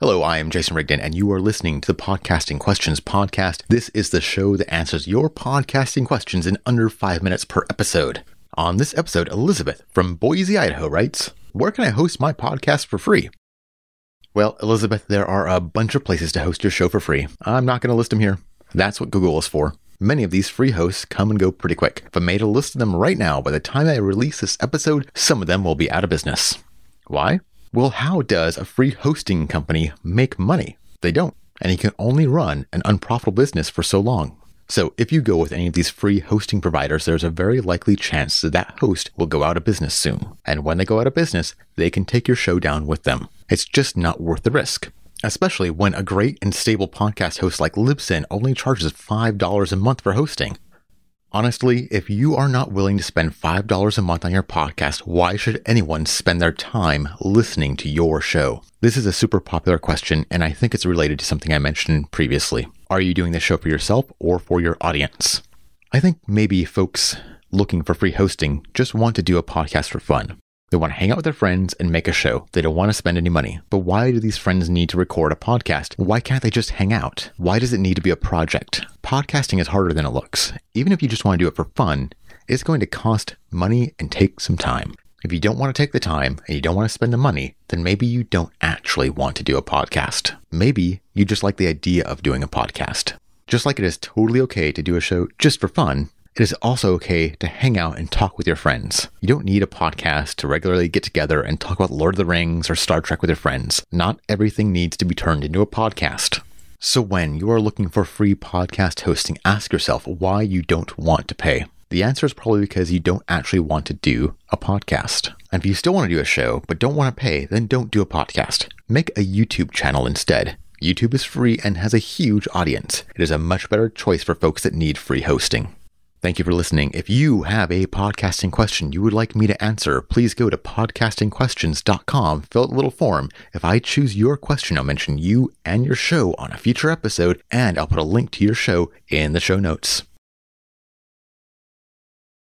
Hello, I am Jason Rigdon, and you are listening to the Podcasting Questions podcast. This is the show that answers your podcasting questions in under five minutes per episode. On this episode, Elizabeth from Boise, Idaho writes, Where can I host my podcast for free? Well, Elizabeth, there are a bunch of places to host your show for free. I'm not going to list them here. That's what Google is for. Many of these free hosts come and go pretty quick. If I made a list of them right now, by the time I release this episode, some of them will be out of business. Why? Well, how does a free hosting company make money? They don't, and you can only run an unprofitable business for so long. So, if you go with any of these free hosting providers, there's a very likely chance that that host will go out of business soon. And when they go out of business, they can take your show down with them. It's just not worth the risk. Especially when a great and stable podcast host like Libsyn only charges $5 a month for hosting. Honestly, if you are not willing to spend $5 a month on your podcast, why should anyone spend their time listening to your show? This is a super popular question, and I think it's related to something I mentioned previously. Are you doing this show for yourself or for your audience? I think maybe folks looking for free hosting just want to do a podcast for fun. They want to hang out with their friends and make a show. They don't want to spend any money. But why do these friends need to record a podcast? Why can't they just hang out? Why does it need to be a project? Podcasting is harder than it looks. Even if you just want to do it for fun, it's going to cost money and take some time. If you don't want to take the time and you don't want to spend the money, then maybe you don't actually want to do a podcast. Maybe you just like the idea of doing a podcast. Just like it is totally okay to do a show just for fun, it is also okay to hang out and talk with your friends. You don't need a podcast to regularly get together and talk about Lord of the Rings or Star Trek with your friends. Not everything needs to be turned into a podcast. So, when you are looking for free podcast hosting, ask yourself why you don't want to pay. The answer is probably because you don't actually want to do a podcast. And if you still want to do a show but don't want to pay, then don't do a podcast. Make a YouTube channel instead. YouTube is free and has a huge audience. It is a much better choice for folks that need free hosting. Thank you for listening. If you have a podcasting question you would like me to answer, please go to podcastingquestions.com, fill out a little form. If I choose your question, I'll mention you and your show on a future episode, and I'll put a link to your show in the show notes.